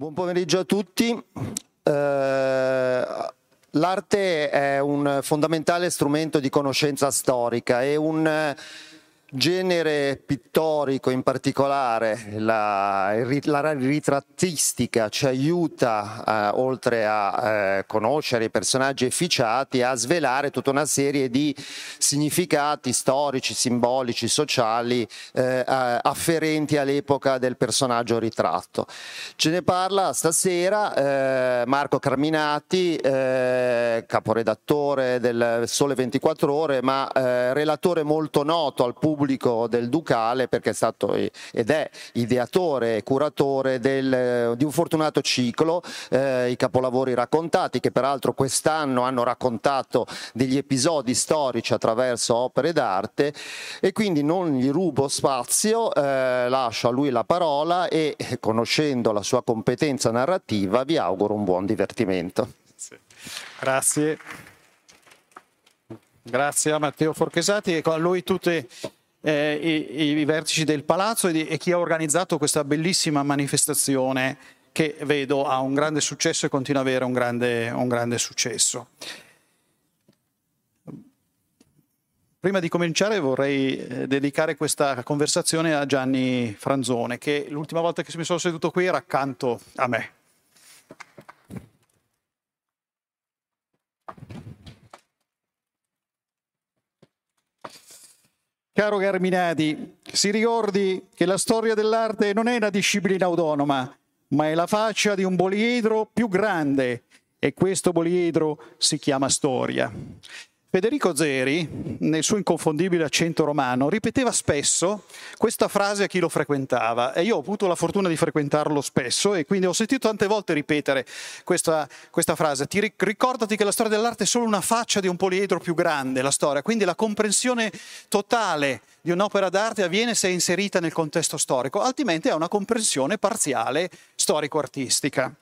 Buon pomeriggio a tutti. Eh, l'arte è un fondamentale strumento di conoscenza storica, è un genere pittorico in particolare, la, la ritrattistica ci aiuta, eh, oltre a eh, conoscere i personaggi efficiati, a svelare tutta una serie di significati storici, simbolici, sociali eh, afferenti all'epoca del personaggio ritratto. Ce ne parla stasera eh, Marco Carminati, eh, caporedattore del Sole 24 Ore, ma eh, relatore molto noto al pubblico pubblico del Ducale perché è stato ed è ideatore e curatore del, di un fortunato ciclo, eh, i capolavori raccontati che peraltro quest'anno hanno raccontato degli episodi storici attraverso opere d'arte e quindi non gli rubo spazio, eh, lascio a lui la parola e conoscendo la sua competenza narrativa vi auguro un buon divertimento. Grazie. Grazie a Matteo Forchesati e con lui tutte eh, i, i, vertici del palazzo e, di, e chi ha organizzato questa bellissima manifestazione che vedo ha un grande successo e continua ad avere un grande, un grande successo. Prima di cominciare vorrei eh, dedicare questa conversazione a Gianni Franzone, che l'ultima volta che mi sono seduto qui era accanto a me. Caro Carminati, si ricordi che la storia dell'arte non è una disciplina autonoma, ma è la faccia di un poliedro più grande e questo poliedro si chiama storia. Federico Zeri, nel suo inconfondibile accento romano, ripeteva spesso questa frase a chi lo frequentava e io ho avuto la fortuna di frequentarlo spesso e quindi ho sentito tante volte ripetere questa, questa frase. Ti ricordati che la storia dell'arte è solo una faccia di un poliedro più grande, la storia, quindi la comprensione totale di un'opera d'arte avviene se è inserita nel contesto storico, altrimenti è una comprensione parziale storico-artistica.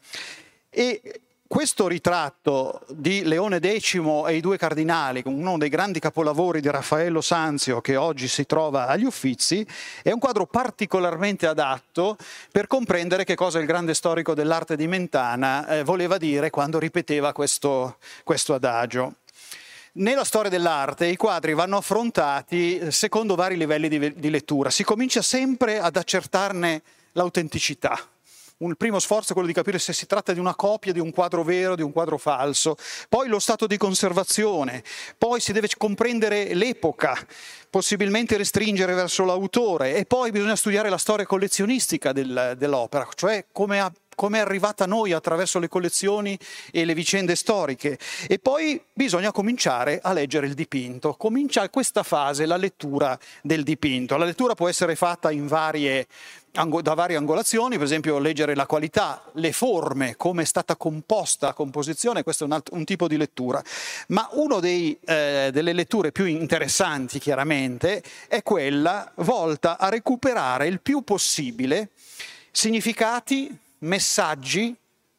E questo ritratto di Leone X e i due cardinali, uno dei grandi capolavori di Raffaello Sanzio che oggi si trova agli Uffizi, è un quadro particolarmente adatto per comprendere che cosa il grande storico dell'arte di Mentana eh, voleva dire quando ripeteva questo, questo adagio. Nella storia dell'arte i quadri vanno affrontati secondo vari livelli di, di lettura. Si comincia sempre ad accertarne l'autenticità il primo sforzo è quello di capire se si tratta di una copia di un quadro vero, di un quadro falso, poi lo stato di conservazione, poi si deve comprendere l'epoca, possibilmente restringere verso l'autore e poi bisogna studiare la storia collezionistica del, dell'opera, cioè come ha come è arrivata a noi attraverso le collezioni e le vicende storiche. E poi bisogna cominciare a leggere il dipinto. Comincia questa fase la lettura del dipinto. La lettura può essere fatta varie, da varie angolazioni, per esempio leggere la qualità, le forme, come è stata composta la composizione, questo è un, altro, un tipo di lettura. Ma una eh, delle letture più interessanti, chiaramente, è quella volta a recuperare il più possibile significati messaggi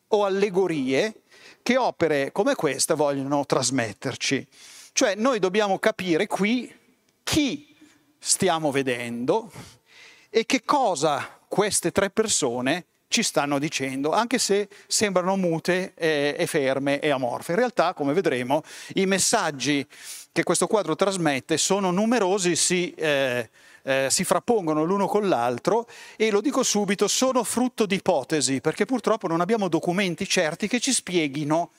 o allegorie che opere come questa vogliono trasmetterci. Cioè noi dobbiamo capire qui chi stiamo vedendo e che cosa queste tre persone ci stanno dicendo, anche se sembrano mute e, ferme e amorfe. In realtà, come vedremo, i messaggi che questo quadro trasmette sono numerosi, sì, eh, eh, si frappongono l'uno con l'altro e lo dico subito, sono frutto di ipotesi, perché purtroppo non abbiamo documenti certi che ci spieghino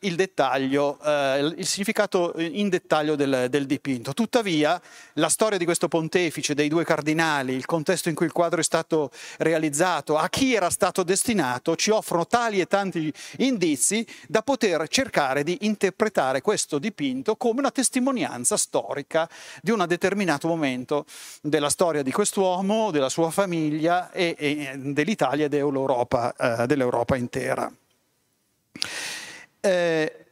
il dettaglio, eh, il significato in dettaglio del, del, dipinto. Tuttavia, la storia di questo pontefice, dei due cardinali, il contesto in cui il quadro è stato realizzato, a chi era stato destinato, ci offrono tali e tanti indizi da poter cercare di interpretare questo dipinto come una testimonianza storica di un determinato momento della storia di quest'uomo, della sua famiglia e, e dell'Italia e dell'Europa, eh, dell'Europa intera. Eh,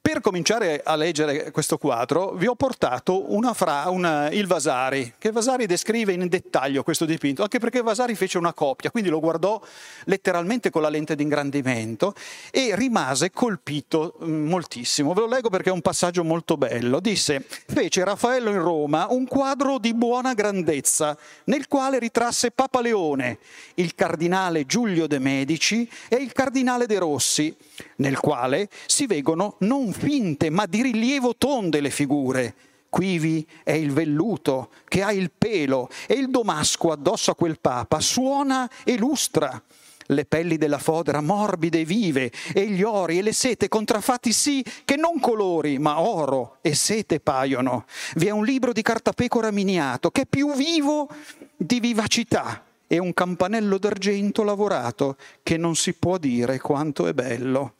Per cominciare a leggere questo quadro vi ho portato una fra, una, il Vasari, che Vasari descrive in dettaglio questo dipinto, anche perché Vasari fece una copia, quindi lo guardò letteralmente con la lente di ingrandimento e rimase colpito mm, moltissimo. Ve lo leggo perché è un passaggio molto bello. Disse, fece Raffaello in Roma un quadro di buona grandezza, nel quale ritrasse Papa Leone, il cardinale Giulio de Medici e il cardinale De Rossi, nel quale si vedono non finte ma di rilievo tonde le figure. Quivi è il velluto che ha il pelo e il domasco addosso a quel papa suona e lustra. Le pelli della fodera morbide e vive, e gli ori e le sete contraffatti sì che non colori, ma oro e sete paiono. Vi è un libro di cartapecora miniato che è più vivo di vivacità e un campanello d'argento lavorato che non si può dire quanto è bello.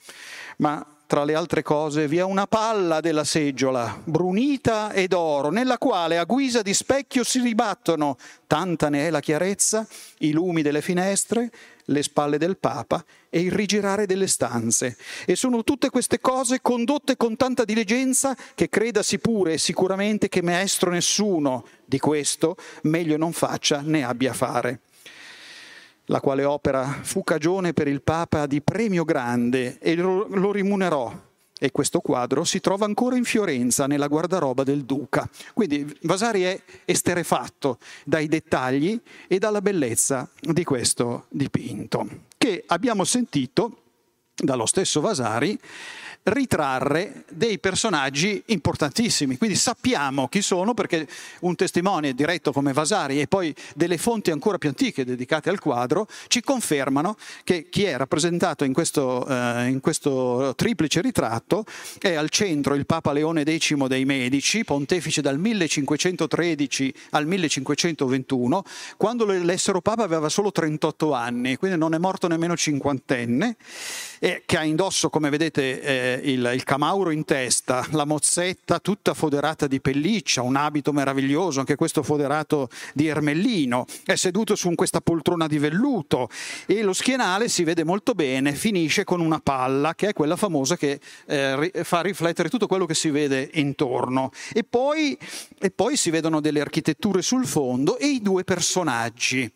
Ma tra le altre cose, vi è una palla della seggiola, brunita ed oro, nella quale a guisa di specchio si ribattono, tanta ne è la chiarezza, i lumi delle finestre, le spalle del Papa e il rigirare delle stanze. E sono tutte queste cose condotte con tanta diligenza che credasi pure e sicuramente che maestro nessuno di questo meglio non faccia né abbia fare la quale opera fu cagione per il Papa di premio grande e lo, rimunerò. E questo quadro si trova ancora in Fiorenza, nella guardaroba del Duca. Quindi Vasari è esterefatto dai dettagli e dalla bellezza di questo dipinto, che abbiamo sentito dallo stesso Vasari ritrarre dei personaggi importantissimi. Quindi sappiamo chi sono perché un testimone diretto come Vasari e poi delle fonti ancora più antiche dedicate al quadro ci confermano che chi è rappresentato in questo, eh, in questo triplice ritratto è al centro il Papa Leone X dei Medici, pontefice dal 1513 al 1521, quando l'essero Papa aveva solo 38 anni, quindi non è morto nemmeno cinquantenne, e che ha indosso, come vedete, eh, il, il, camauro in testa, la mozzetta tutta foderata di pelliccia, un abito meraviglioso, anche questo foderato di ermellino, è seduto su questa poltrona di velluto e lo schienale si vede molto bene, finisce con una palla che è quella famosa che eh, fa riflettere tutto quello che si vede intorno. E poi, e poi si vedono delle architetture sul fondo e i due personaggi.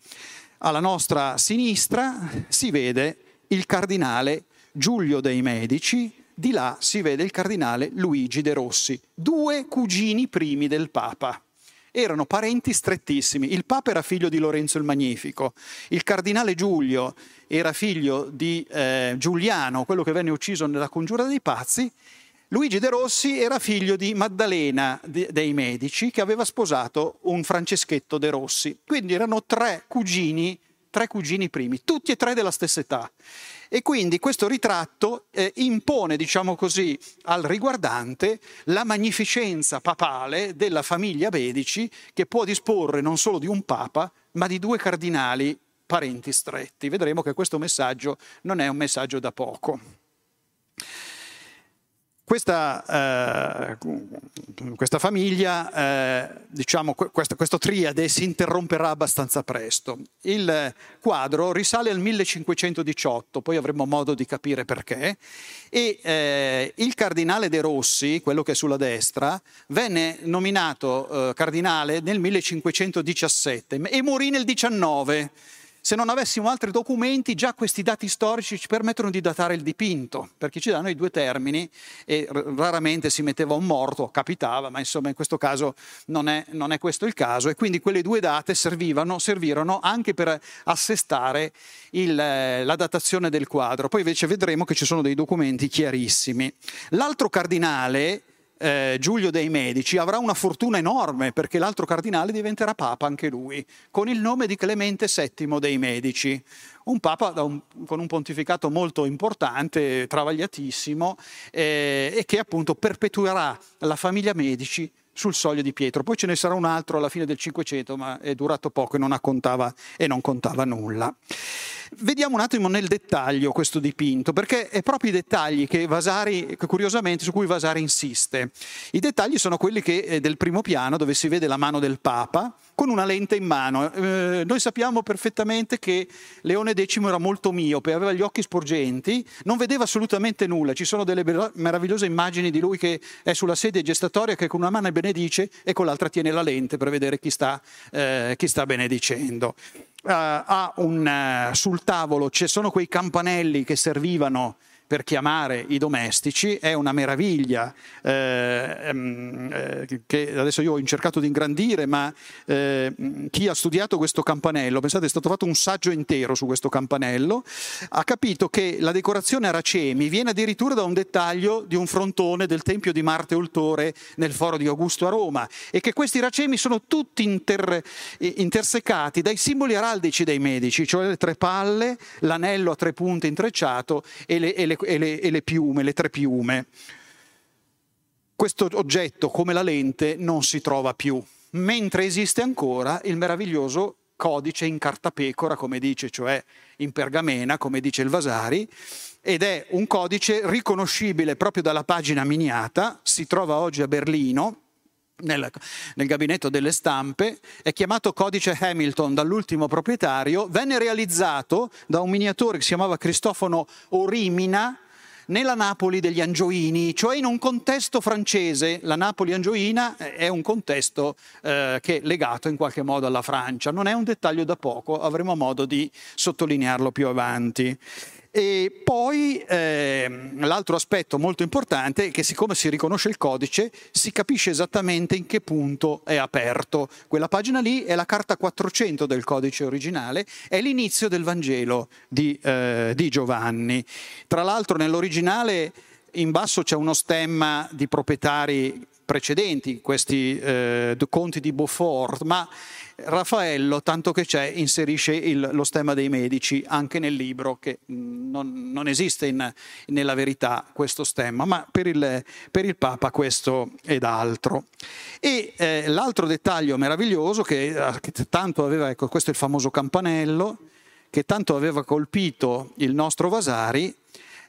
Alla nostra sinistra si vede il cardinale Giulio dei Medici, di là si vede il cardinale Luigi de Rossi, due cugini primi del Papa. Erano parenti strettissimi. Il Papa era figlio di Lorenzo il Magnifico, il cardinale Giulio era figlio di eh, Giuliano, quello che venne ucciso nella congiura dei pazzi. Luigi de Rossi era figlio di Maddalena dei Medici, che aveva sposato un Franceschetto de Rossi. Quindi erano tre cugini, tre cugini primi, tutti e tre della stessa età. E quindi questo ritratto eh, impone, diciamo così, al riguardante la magnificenza papale della famiglia Bedici che può disporre non solo di un papa, ma di due cardinali parenti stretti. Vedremo che questo messaggio non è un messaggio da poco. Questa, eh, questa famiglia, eh, diciamo, questo, questo triade si interromperà abbastanza presto. Il quadro risale al 1518, poi avremo modo di capire perché, e eh, il cardinale De Rossi, quello che è sulla destra, venne nominato eh, cardinale nel 1517 e morì nel 19 se non avessimo altri documenti, già questi dati storici ci permettono di datare il dipinto, perché ci danno i due termini e raramente si metteva un morto, capitava, ma insomma in questo caso non è, non è questo il caso e quindi quelle due date servivano, servirono anche per assestare il, la datazione del quadro. Poi invece vedremo che ci sono dei documenti chiarissimi. L'altro cardinale, eh, Giulio dei Medici avrà una fortuna enorme perché l'altro cardinale diventerà papa anche lui, con il nome di Clemente VII dei Medici, un papa un, con un pontificato molto importante, travagliatissimo eh, e che appunto perpetuerà la famiglia Medici sul soglio di Pietro. Poi ce ne sarà un altro alla fine del Cinquecento, ma è durato poco e non, contava, e non contava nulla. Vediamo un attimo nel dettaglio questo dipinto, perché è proprio i dettagli che Vasari, curiosamente, su cui Vasari insiste. I dettagli sono quelli che, eh, del primo piano, dove si vede la mano del Papa, con una lente in mano. Eh, noi sappiamo perfettamente che Leone X era molto miope, aveva gli occhi sporgenti, non vedeva assolutamente nulla. Ci sono delle meravigliose immagini di lui che è sulla sedia gestatoria, che con una mano benedice e con l'altra tiene la lente per vedere chi sta, eh, chi sta benedicendo uh, un, uh, sul tavolo ci sono quei campanelli che servivano per chiamare i domestici è una meraviglia eh, ehm, eh, che adesso io ho cercato di ingrandire, ma eh, chi ha studiato questo campanello, pensate è stato fatto un saggio intero su questo campanello, ha capito che la decorazione a racemi viene addirittura da un dettaglio di un frontone del Tempio di Marte Ultore nel foro di Augusto a Roma e che questi racemi sono tutti inter, intersecati dai simboli araldici dei medici, cioè le tre palle, l'anello a tre punte intrecciato e le, e le e le, e le piume, le tre piume. Questo oggetto, come la lente, non si trova più, mentre esiste ancora il meraviglioso codice in cartapecora, come dice, cioè in pergamena, come dice il Vasari, ed è un codice riconoscibile proprio dalla pagina miniata, si trova oggi a Berlino, nel, nel, gabinetto delle stampe, è chiamato codice Hamilton dall'ultimo proprietario, venne realizzato da un miniatore che si chiamava Cristofono Orimina nella Napoli degli Angioini, cioè in un contesto francese. La Napoli angioina è un contesto eh, che è legato in qualche modo alla Francia. Non è un dettaglio da poco, avremo modo di sottolinearlo più avanti. E poi eh, l'altro aspetto molto importante è che siccome si riconosce il codice si capisce esattamente in che punto è aperto. Quella pagina lì è la carta 400 del codice originale, è l'inizio del Vangelo di, eh, di Giovanni. Tra l'altro nell'originale in basso c'è uno stemma di proprietari precedenti, questi eh, conti di Beaufort, ma Raffaello, tanto che c'è, inserisce il, lo stemma dei medici anche nel libro, che non, non esiste in, nella verità questo stemma, ma per il, per il Papa questo ed altro. E eh, l'altro dettaglio meraviglioso che, che tanto aveva, ecco, questo è il famoso campanello, che tanto aveva colpito il nostro Vasari,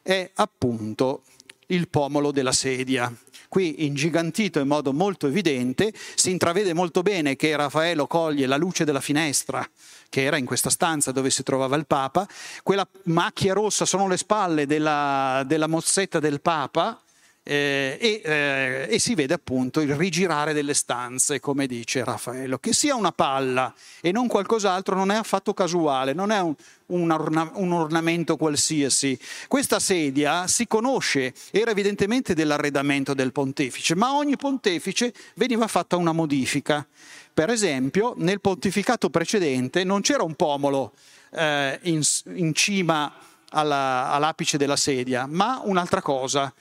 è appunto il pomolo della sedia qui ingigantito in modo molto evidente, si intravede molto bene che Raffaello coglie la luce della finestra che era in questa stanza dove si trovava il Papa, quella macchia rossa sono le spalle della, della mozzetta del Papa, eh, e, eh, e, si vede appunto il rigirare delle stanze, come dice Raffaello. Che sia una palla e non qualcos'altro non è affatto casuale, non è un, un, orna, un ornamento qualsiasi. Questa sedia si conosce, era evidentemente dell'arredamento del pontefice, ma ogni pontefice veniva fatta una modifica. Per esempio, nel pontificato precedente non c'era un pomolo eh, in, in, cima alla, all'apice della sedia, ma un'altra cosa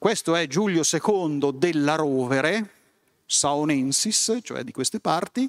questo è Giulio II della Rovere, saonensis, cioè di queste parti,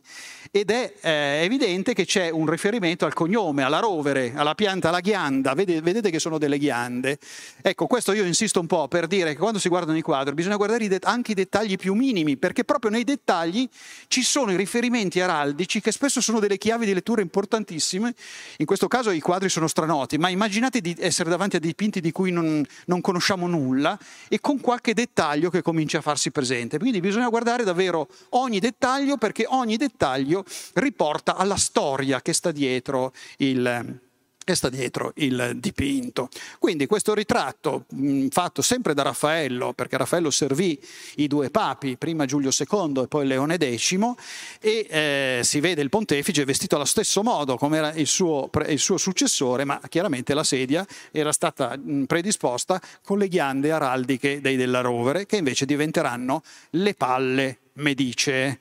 ed è eh, evidente che c'è un riferimento al cognome, alla rovere, alla pianta, alla ghianda, vedete, vedete, che sono delle ghiande. Ecco, questo io insisto un po' per dire che quando si guardano i quadri bisogna guardare i det- anche i dettagli più minimi, perché proprio nei dettagli ci sono i riferimenti araldici che spesso sono delle chiavi di lettura importantissime. In questo caso i quadri sono stranoti, ma immaginate di essere davanti a dipinti di cui non, non conosciamo nulla e con qualche dettaglio che comincia a farsi presente. Quindi bisogna guardare da davvero ogni dettaglio perché ogni dettaglio riporta alla storia che sta dietro il, che sta dietro il dipinto. Quindi questo ritratto mh, fatto sempre da Raffaello, perché Raffaello servì i due papi, prima Giulio II e poi Leone X, e eh, si vede il pontefice vestito allo stesso modo come era il suo, il suo successore, ma chiaramente la sedia era stata mh, predisposta con le ghiande araldiche dei della rovere, che invece diventeranno le palle medicee.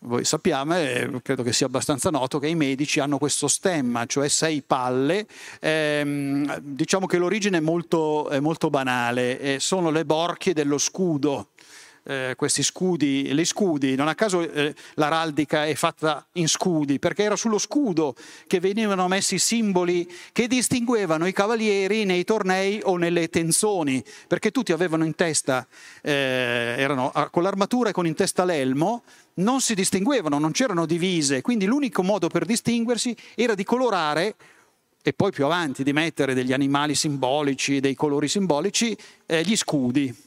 Voi sappiamo, eh, credo che sia abbastanza noto, che i medici hanno questo stemma, cioè sei palle. Ehm, diciamo che l'origine è molto, è molto banale, eh, sono le borchie dello scudo eh, questi scudi, gli scudi, non a caso eh, l'araldica è fatta in scudi, perché era sullo scudo che venivano messi simboli che distinguevano i cavalieri nei tornei o nelle tenzoni, perché tutti avevano in testa, eh, erano con l'armatura e con in testa l'elmo, non si distinguevano, non c'erano divise, quindi l'unico modo per distinguersi era di colorare e poi più avanti di mettere degli animali simbolici, dei colori simbolici, eh, gli scudi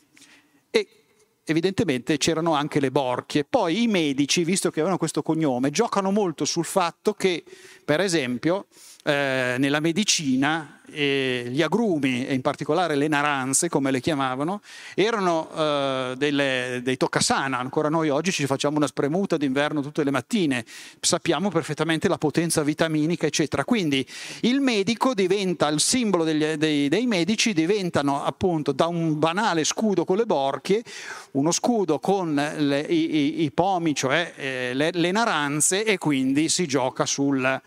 evidentemente c'erano anche le borchie. Poi i medici, visto che avevano questo cognome, giocano molto sul fatto che, per esempio, eh, nella medicina eh, gli agrumi, e in particolare le naranze, come le chiamavano, erano eh, delle, dei toccasana. Ancora noi oggi ci facciamo una spremuta d'inverno tutte le mattine, sappiamo perfettamente la potenza vitaminica, eccetera. Quindi il medico diventa, il simbolo degli, dei, dei medici diventano appunto da un banale scudo con le borchie, uno scudo con le, i, i, i, pomi, cioè eh, le, le naranze, e quindi si gioca sul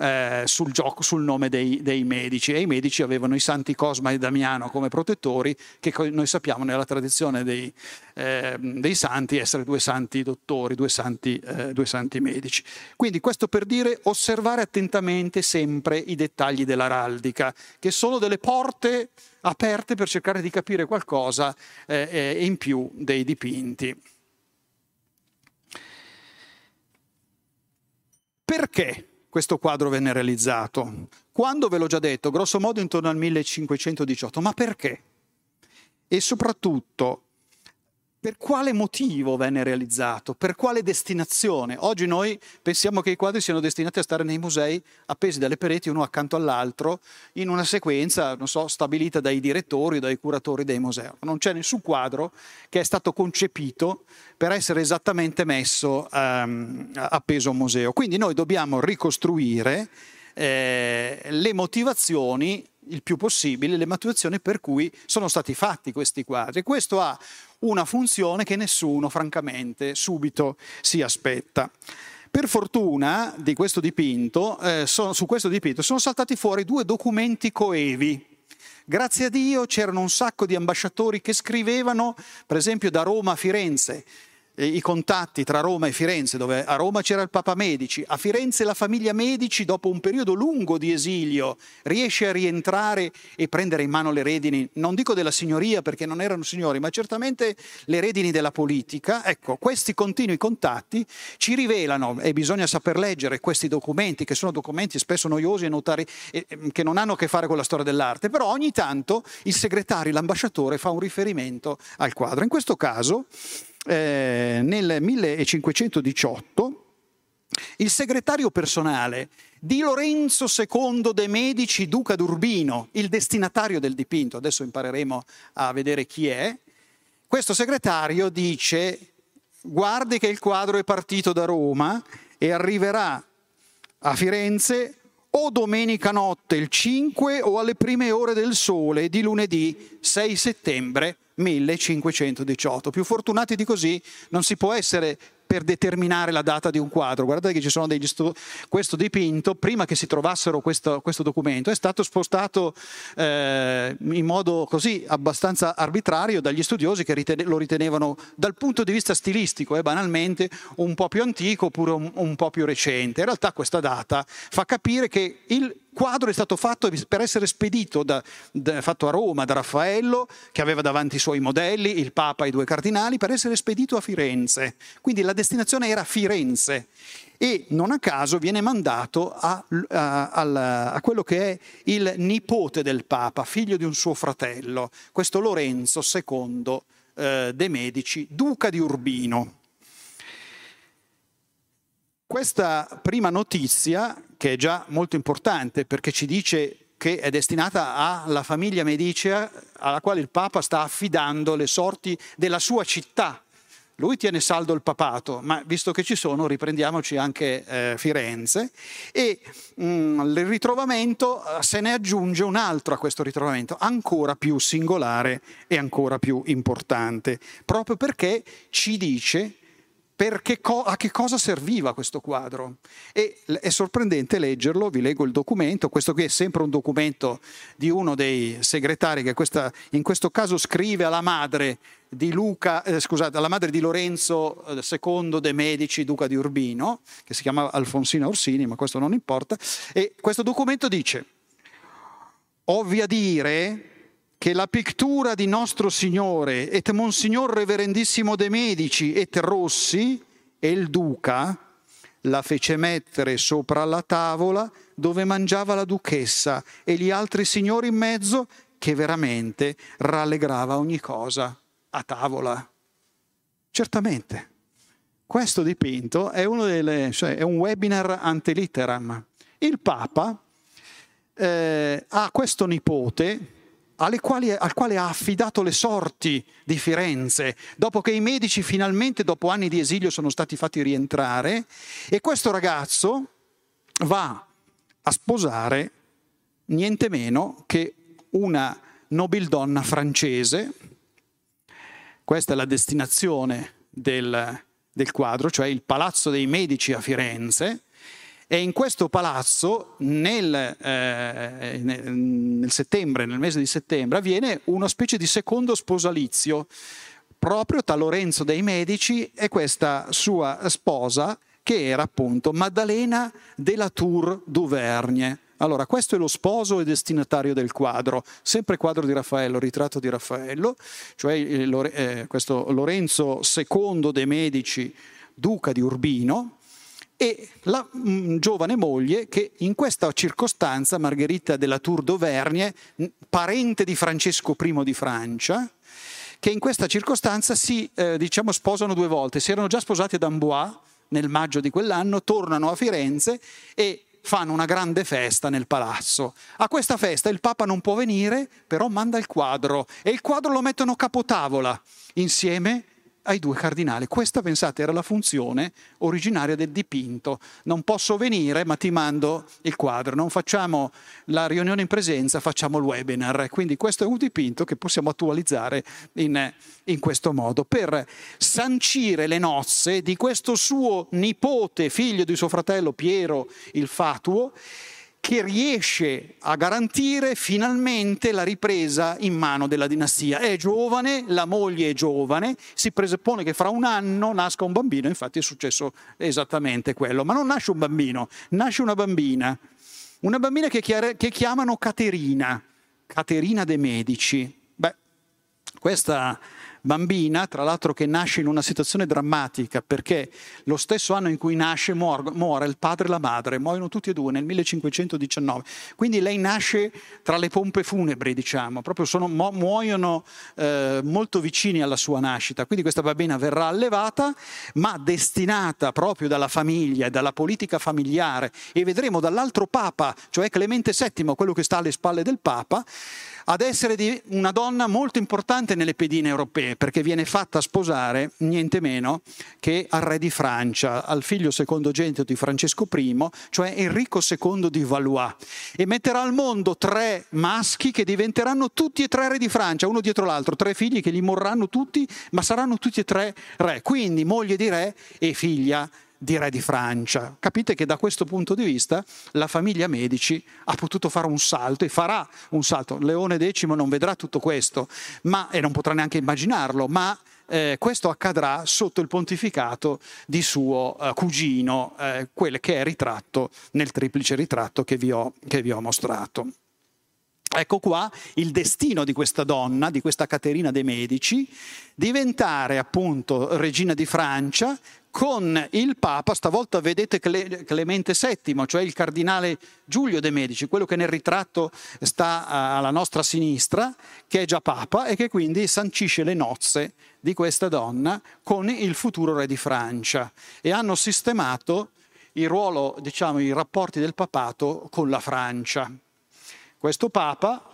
eh, sul, gioco, sul nome dei, dei, medici e i medici avevano i santi Cosma e Damiano come protettori che noi sappiamo nella tradizione dei, eh, dei santi essere due santi dottori, due santi, eh, due santi medici. Quindi questo per dire osservare attentamente sempre i dettagli dell'araldica che sono delle porte aperte per cercare di capire qualcosa eh, eh, in più dei dipinti. Perché questo quadro venne realizzato. Quando ve l'ho già detto, grosso modo intorno al 1518, ma perché? E soprattutto per quale motivo venne realizzato? Per quale destinazione? Oggi noi pensiamo che i quadri siano destinati a stare nei musei appesi dalle pareti uno accanto all'altro in una sequenza, non so, stabilita dai direttori, dai curatori dei musei. Non c'è nessun quadro che è stato concepito per essere esattamente messo um, appeso a un museo. Quindi noi dobbiamo ricostruire eh, le motivazioni il più possibile le motivazioni per cui sono stati fatti questi quadri. Questo ha una funzione che nessuno, francamente, subito si aspetta. Per fortuna di questo dipinto, eh, so, su questo dipinto sono saltati fuori due documenti coevi. Grazie a Dio c'erano un sacco di ambasciatori che scrivevano, per esempio da Roma a Firenze, i contatti tra Roma e Firenze, dove a Roma c'era il Papa Medici, a Firenze la famiglia Medici, dopo un periodo lungo di esilio, riesce a rientrare e prendere in mano le redini, non dico della signoria perché non erano signori, ma certamente le redini della politica. Ecco, questi continui contatti ci rivelano, e bisogna saper leggere questi documenti, che sono documenti spesso noiosi e notari, che non hanno a che fare con la storia dell'arte, però ogni tanto il segretario, l'ambasciatore fa un riferimento al quadro. In questo caso eh, nel 1518 il segretario personale di Lorenzo II de' Medici, duca d'Urbino, il destinatario del dipinto, adesso impareremo a vedere chi è, questo segretario dice guardi che il quadro è partito da Roma e arriverà a Firenze o domenica notte il 5 o alle prime ore del sole di lunedì 6 settembre 1518. Più fortunati di così non si può essere per determinare la data di un quadro. Guardate che ci sono degli studi. Questo dipinto, prima che si trovassero questo, questo documento, è stato spostato eh, in modo così abbastanza arbitrario dagli studiosi che ritene, lo ritenevano dal punto di vista stilistico e eh, banalmente un po' più antico oppure un, un po' più recente. In realtà questa data fa capire che il quadro è stato fatto per essere spedito da, da, fatto a Roma da Raffaello, che aveva davanti i suoi modelli, il Papa e i due cardinali, per essere spedito a Firenze. Quindi la destinazione era Firenze e non a caso viene mandato a, a, a, quello che è il nipote del Papa, figlio di un suo fratello, questo Lorenzo II eh, de' Medici, duca di Urbino. Questa prima notizia, che è già molto importante perché ci dice che è destinata alla famiglia Medicea alla quale il Papa sta affidando le sorti della sua città. Lui tiene saldo il papato, ma visto che ci sono, riprendiamoci anche eh, Firenze. E mh, mm, il ritrovamento eh, se ne aggiunge un altro a questo ritrovamento, ancora più singolare e ancora più importante, proprio perché ci dice co- a che cosa serviva questo quadro. E è sorprendente leggerlo, vi leggo il documento, questo qui è sempre un documento di uno dei segretari che questa, in questo caso scrive alla madre di Luca, eh, scusate, alla madre di Lorenzo II eh, de' Medici, duca di Urbino, che si chiamava Alfonsina Orsini, ma questo non importa, e questo documento dice, ovvia dire che la pittura di Nostro Signore et Monsignor Reverendissimo de' Medici et Rossi e il duca la fece mettere sopra la tavola dove mangiava la duchessa e gli altri signori in mezzo che veramente rallegrava ogni cosa a tavola. Certamente, questo dipinto è, delle, cioè, è un webinar ante litteram. Il Papa eh, ha questo nipote quali, al quale ha affidato le sorti di Firenze, dopo che i medici finalmente, dopo anni di esilio, sono stati fatti rientrare, e questo ragazzo va a sposare niente meno che una nobildonna francese, questa è la destinazione del, del quadro, cioè il Palazzo dei Medici a Firenze, e in questo palazzo nel, eh, nel, settembre, nel mese di settembre, avviene una specie di secondo sposalizio proprio tra Lorenzo dei Medici e questa sua sposa che era appunto Maddalena della Tour d'Auvergne. Allora, questo è lo sposo e destinatario del quadro, sempre quadro di Raffaello, ritratto di Raffaello, cioè eh, questo Lorenzo II dei Medici, duca di Urbino, e la mh, mm, giovane moglie che in questa circostanza, Margherita della Tour d'Auvergne, parente di Francesco I di Francia, che in questa circostanza si eh, diciamo, sposano due volte. Si erano già sposati ad Amboise nel maggio di quell'anno, tornano a Firenze e fanno una grande festa nel palazzo. A questa festa il Papa non può venire, però manda il quadro e il quadro lo mettono capotavola insieme ai due cardinali. Questa, pensate, era la funzione originaria del dipinto. Non posso venire, ma ti mando il quadro. Non facciamo la riunione in presenza, facciamo il webinar. Quindi questo è un dipinto che possiamo attualizzare in, in questo modo, per sancire le nozze di questo suo nipote, figlio di suo fratello Piero il Fatuo, che riesce a garantire finalmente la ripresa in mano della dinastia. È giovane, la moglie è giovane, si presuppone che fra un anno nasca un bambino, infatti è successo esattamente quello, ma non nasce un bambino, nasce una bambina, una bambina che, che chiamano Caterina, Caterina de' Medici. Beh, questa bambina, tra l'altro che nasce in una situazione drammatica perché lo stesso anno in cui nasce muore il padre e la madre, muoiono tutti e due nel 1519. Quindi lei nasce tra le pompe funebri, diciamo, proprio sono, muoiono eh, molto vicini alla sua nascita. Quindi questa bambina verrà allevata, ma destinata proprio dalla famiglia e dalla politica familiare. E vedremo dall'altro Papa, cioè Clemente VII, quello che sta alle spalle del Papa, ad essere una donna molto importante nelle pedine europee, perché viene fatta sposare niente meno che al re di Francia, al figlio secondogenito di Francesco I, cioè Enrico II di Valois, e metterà al mondo tre maschi che diventeranno tutti e tre re di Francia, uno dietro l'altro, tre figli che li morranno tutti, ma saranno tutti e tre re, quindi moglie di re e figlia di re di Francia. Capite che da questo punto di vista la famiglia Medici ha potuto fare un salto e farà un salto. Leone X non vedrà tutto questo ma, e non potrà neanche immaginarlo, ma eh, questo accadrà sotto il pontificato di suo eh, cugino, eh, quel che è ritratto nel triplice ritratto che vi ho, che vi ho mostrato. Ecco qua il destino di questa donna, di questa Caterina de' Medici, diventare appunto regina di Francia con il Papa, stavolta vedete Clemente VII, cioè il cardinale Giulio de' Medici, quello che nel ritratto sta alla nostra sinistra, che è già Papa e che quindi sancisce le nozze di questa donna con il futuro re di Francia e hanno sistemato il ruolo, diciamo, i rapporti del papato con la Francia. Questo Papa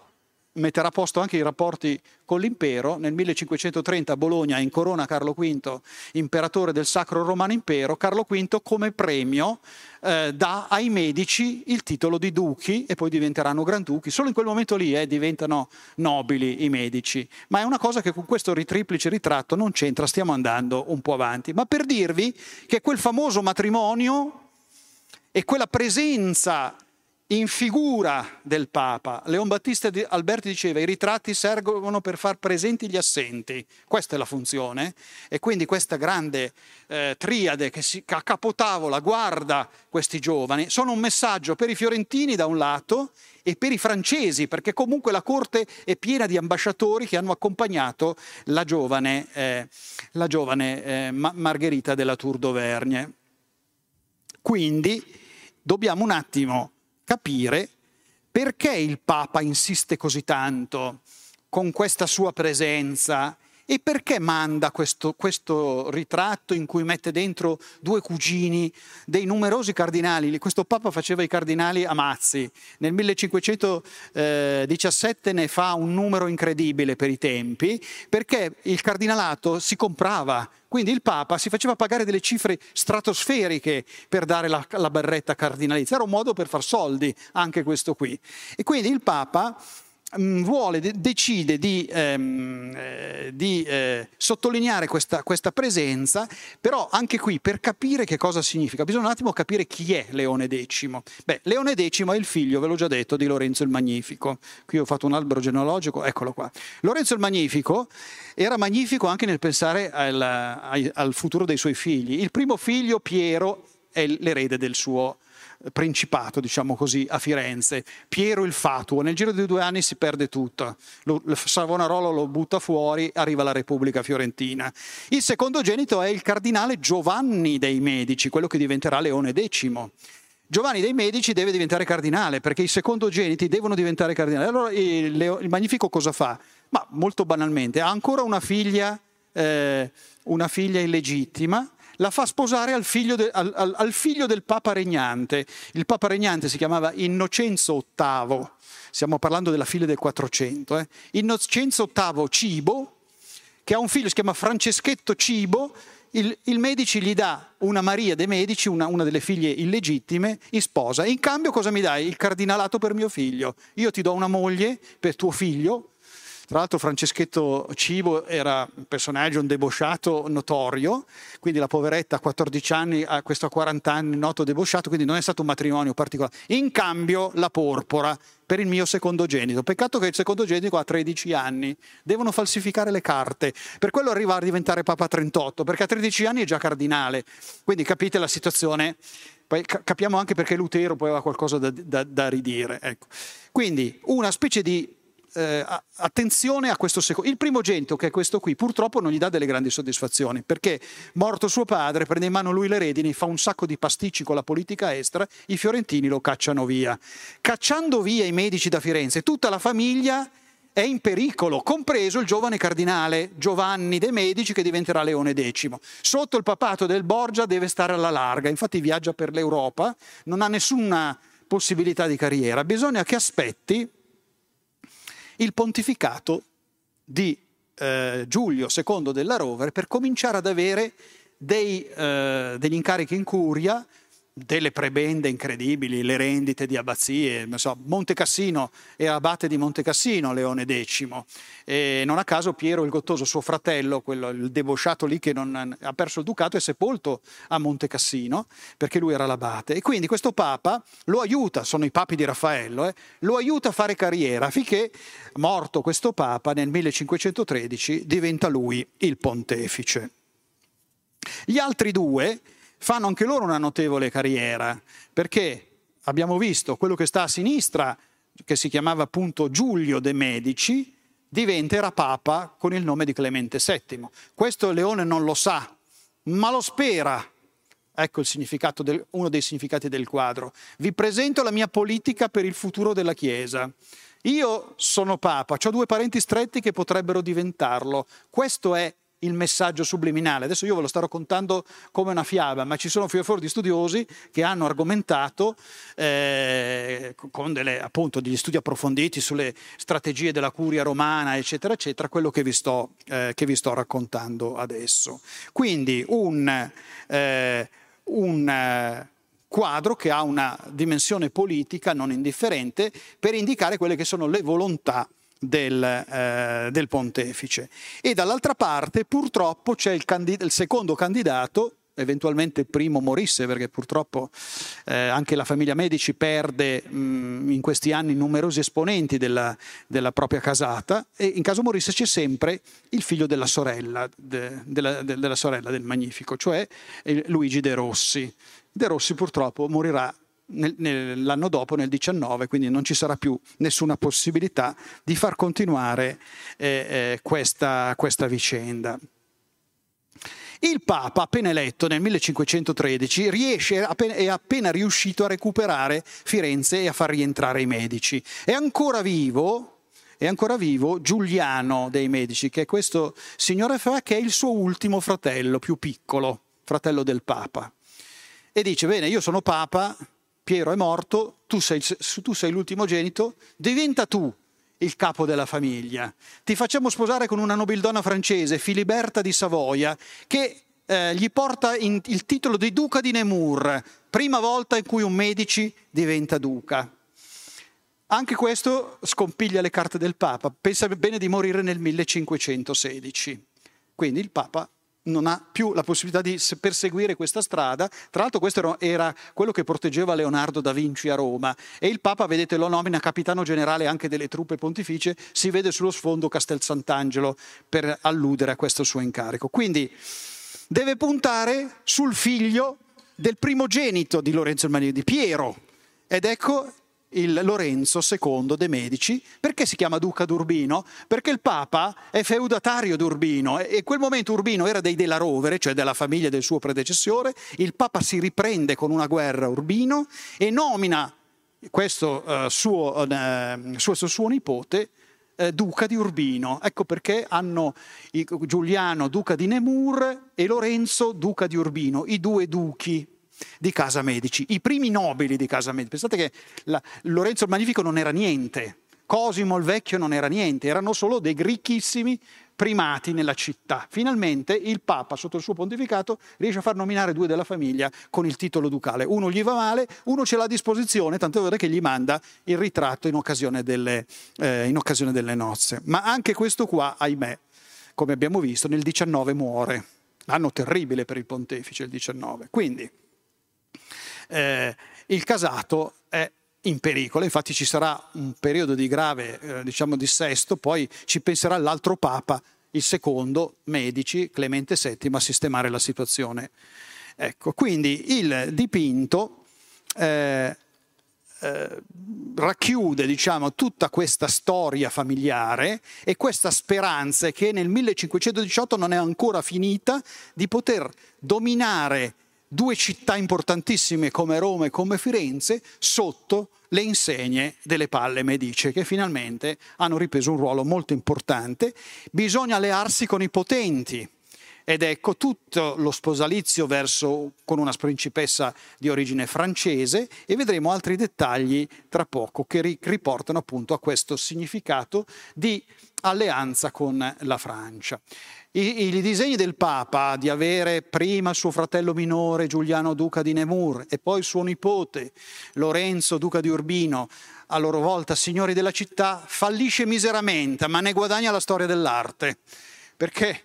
metterà a posto anche i rapporti con l'impero. Nel 1530 a Bologna incorona Carlo V, imperatore del Sacro Romano Impero. Carlo V come premio eh, dà ai medici il titolo di duchi e poi diventeranno granduchi. Solo in quel momento lì eh, diventano nobili i medici. Ma è una cosa che con questo triplice ritratto non c'entra, stiamo andando un po' avanti. Ma per dirvi che quel famoso matrimonio e quella presenza in figura del Papa. Leon Battista Alberti diceva i ritratti servono per far presenti gli assenti, questa è la funzione e quindi questa grande eh, triade che, si, che a capotavola guarda questi giovani sono un messaggio per i fiorentini da un lato e per i francesi, perché comunque la corte è piena di ambasciatori che hanno accompagnato la giovane, eh, la giovane eh, Margherita della Tour d'Auvergne. Quindi dobbiamo un attimo capire perché il Papa insiste così tanto con questa sua presenza e perché manda questo, questo, ritratto in cui mette dentro due cugini dei numerosi cardinali? Questo Papa faceva i cardinali a mazzi. Nel 1517 ne fa un numero incredibile per i tempi, perché il cardinalato si comprava. Quindi il Papa si faceva pagare delle cifre stratosferiche per dare la, la barretta cardinalizia. Era un modo per far soldi, anche questo qui. E quindi il Papa vuole, decide di, ehm, eh, di eh, sottolineare questa, questa, presenza, però anche qui per capire che cosa significa bisogna un attimo capire chi è Leone X. Beh, Leone X è il figlio, ve l'ho già detto, di Lorenzo il Magnifico. Qui ho fatto un albero genealogico, eccolo qua. Lorenzo il Magnifico era magnifico anche nel pensare al, al futuro dei suoi figli. Il primo figlio, Piero, è l'erede del suo principato, diciamo così, a Firenze. Piero il Fatuo, nel giro di due anni si perde tutto. Lo, Savonarola lo butta fuori, arriva la Repubblica Fiorentina. Il secondogenito è il cardinale Giovanni dei Medici, quello che diventerà Leone X. Giovanni dei Medici deve diventare cardinale perché i secondogeniti devono diventare cardinali. Allora il, il Magnifico cosa fa? Ma molto banalmente, ha ancora una figlia, eh, una figlia illegittima la fa sposare al figlio, de, al, al, al figlio, del Papa regnante. Il Papa regnante si chiamava Innocenzo VIII, stiamo parlando della figlia del 400. Eh. Innocenzo VIII Cibo, che ha un figlio, si chiama Franceschetto Cibo, il, il Medici gli dà una Maria de' Medici, una, una, delle figlie illegittime, in sposa. In cambio cosa mi dai? Il cardinalato per mio figlio. Io ti do una moglie per tuo figlio, tra l'altro Franceschetto Cibo era un personaggio, un debosciato notorio, quindi la poveretta a 14 anni, a questo a 40 anni, noto debosciato, quindi non è stato un matrimonio particolare. In cambio la porpora per il mio secondogenito. Peccato che il secondogenito ha 13 anni, devono falsificare le carte. Per quello arriva a diventare Papa 38, perché a 13 anni è già cardinale. Quindi capite la situazione poi capiamo anche perché Lutero poi aveva qualcosa da, da, da ridire. Ecco. Quindi una specie di eh, attenzione a questo secondo. Il primogenito, che è questo qui, purtroppo non gli dà delle grandi soddisfazioni, perché morto suo padre, prende in mano lui le redini, fa un sacco di pasticci con la politica estera, i fiorentini lo cacciano via. Cacciando via i medici da Firenze, tutta la famiglia è in pericolo, compreso il giovane cardinale Giovanni de' Medici che diventerà Leone X. Sotto il papato del Borgia deve stare alla larga, infatti viaggia per l'Europa, non ha nessuna possibilità di carriera, bisogna che aspetti il pontificato di eh, Giulio II della Rovere per cominciare ad avere dei, eh, degli incarichi in curia delle prebende incredibili, le rendite di abbazie, so, Monte Cassino era abate di Monte Cassino, Leone X, e non a caso Piero il Gottoso, suo fratello, quello, il debosciato lì che non, ha perso il ducato, è sepolto a Monte Cassino, perché lui era l'abate, e quindi questo papa lo aiuta, sono i papi di Raffaello, eh, lo aiuta a fare carriera, affinché, morto questo papa, nel 1513 diventa lui il pontefice. Gli altri due, fanno anche loro una notevole carriera, perché abbiamo visto quello che sta a sinistra, che si chiamava appunto Giulio de' Medici, diventerà papa con il nome di Clemente VII. Questo Leone non lo sa, ma lo spera. Ecco del, uno dei significati del quadro. Vi presento la mia politica per il futuro della Chiesa. Io sono papa, ho due parenti stretti che potrebbero diventarlo. Questo è il messaggio subliminale. Adesso io ve lo sto raccontando come una fiaba, ma ci sono fior di studiosi che hanno argomentato eh, con delle, appunto, degli studi approfonditi sulle strategie della curia romana, eccetera, eccetera, quello che vi sto, eh, che vi sto raccontando adesso. Quindi un, eh, un eh, quadro che ha una dimensione politica non indifferente per indicare quelle che sono le volontà del, eh, del pontefice. E dall'altra parte purtroppo c'è il, candid- il secondo candidato eventualmente il primo morisse, perché purtroppo eh, anche la famiglia Medici perde mh, in questi anni numerosi esponenti della, della, propria casata e in caso morisse c'è sempre il figlio della sorella, de, della, de, della sorella del Magnifico, cioè Luigi De Rossi. De Rossi purtroppo morirà nel, nel, l'anno dopo, nel 19, quindi non ci sarà più nessuna possibilità di far continuare eh, eh, questa, questa vicenda. Il Papa, appena eletto nel 1513, riesce, è appena riuscito a recuperare Firenze e a far rientrare i Medici. È ancora vivo, è ancora vivo Giuliano dei Medici, che è questo signore fa, che è il suo ultimo fratello, più piccolo, fratello del Papa. E dice, bene, io sono Papa, Piero è morto, tu sei, tu sei l'ultimogenito, diventa tu il capo della famiglia. Ti facciamo sposare con una nobildonna francese, Filiberta di Savoia, che eh, gli porta in, il titolo di duca di Nemours, prima volta in cui un Medici diventa duca. Anche questo scompiglia le carte del Papa, pensa bene di morire nel 1516. Quindi il Papa non ha più la possibilità di perseguire questa strada. Tra l'altro questo era quello che proteggeva Leonardo da Vinci a Roma e il Papa, vedete, lo nomina capitano generale anche delle truppe pontificie, si vede sullo sfondo Castel Sant'Angelo per alludere a questo suo incarico. Quindi deve puntare sul figlio del primogenito di Lorenzo il di Piero. Ed ecco il Lorenzo II de' Medici. Perché si chiama Duca d'Urbino? Perché il Papa è feudatario d'Urbino e in quel momento Urbino era dei della Rovere, cioè della famiglia del suo predecessore. Il Papa si riprende con una guerra Urbino e nomina questo, uh, suo, uh, questo suo, nipote uh, duca di Urbino. Ecco perché hanno Giuliano duca di Nemours e Lorenzo duca di Urbino, i due duchi di Casa Medici, i primi nobili di Casa Medici. Pensate che la, Lorenzo il Magnifico non era niente, Cosimo il Vecchio non era niente, erano solo dei ricchissimi primati nella città. Finalmente il Papa, sotto il suo pontificato, riesce a far nominare due della famiglia con il titolo ducale. Uno gli va male, uno ce l'ha a disposizione, tanto è vero che gli manda il ritratto in occasione delle, eh, in occasione delle nozze. Ma anche questo qua, ahimè, come abbiamo visto, nel 19 muore. L'anno terribile per il pontefice, il 19. Quindi eh, il casato è in pericolo, infatti ci sarà un periodo di grave eh, diciamo dissesto, poi ci penserà l'altro Papa, il secondo, Medici, Clemente VII, a sistemare la situazione. Ecco, quindi il dipinto eh, eh, racchiude diciamo, tutta questa storia familiare e questa speranza che nel 1518 non è ancora finita di poter dominare due città importantissime come Roma e come Firenze sotto le insegne delle palle medice che finalmente hanno ripreso un ruolo molto importante. Bisogna allearsi con i potenti ed ecco tutto lo sposalizio verso, con una principessa di origine francese e vedremo altri dettagli tra poco che riportano appunto a questo significato di alleanza con la Francia. I, I, disegni del Papa di avere prima suo fratello minore Giuliano Duca di Nemours e poi suo nipote Lorenzo Duca di Urbino, a loro volta signori della città, fallisce miseramente, ma ne guadagna la storia dell'arte perché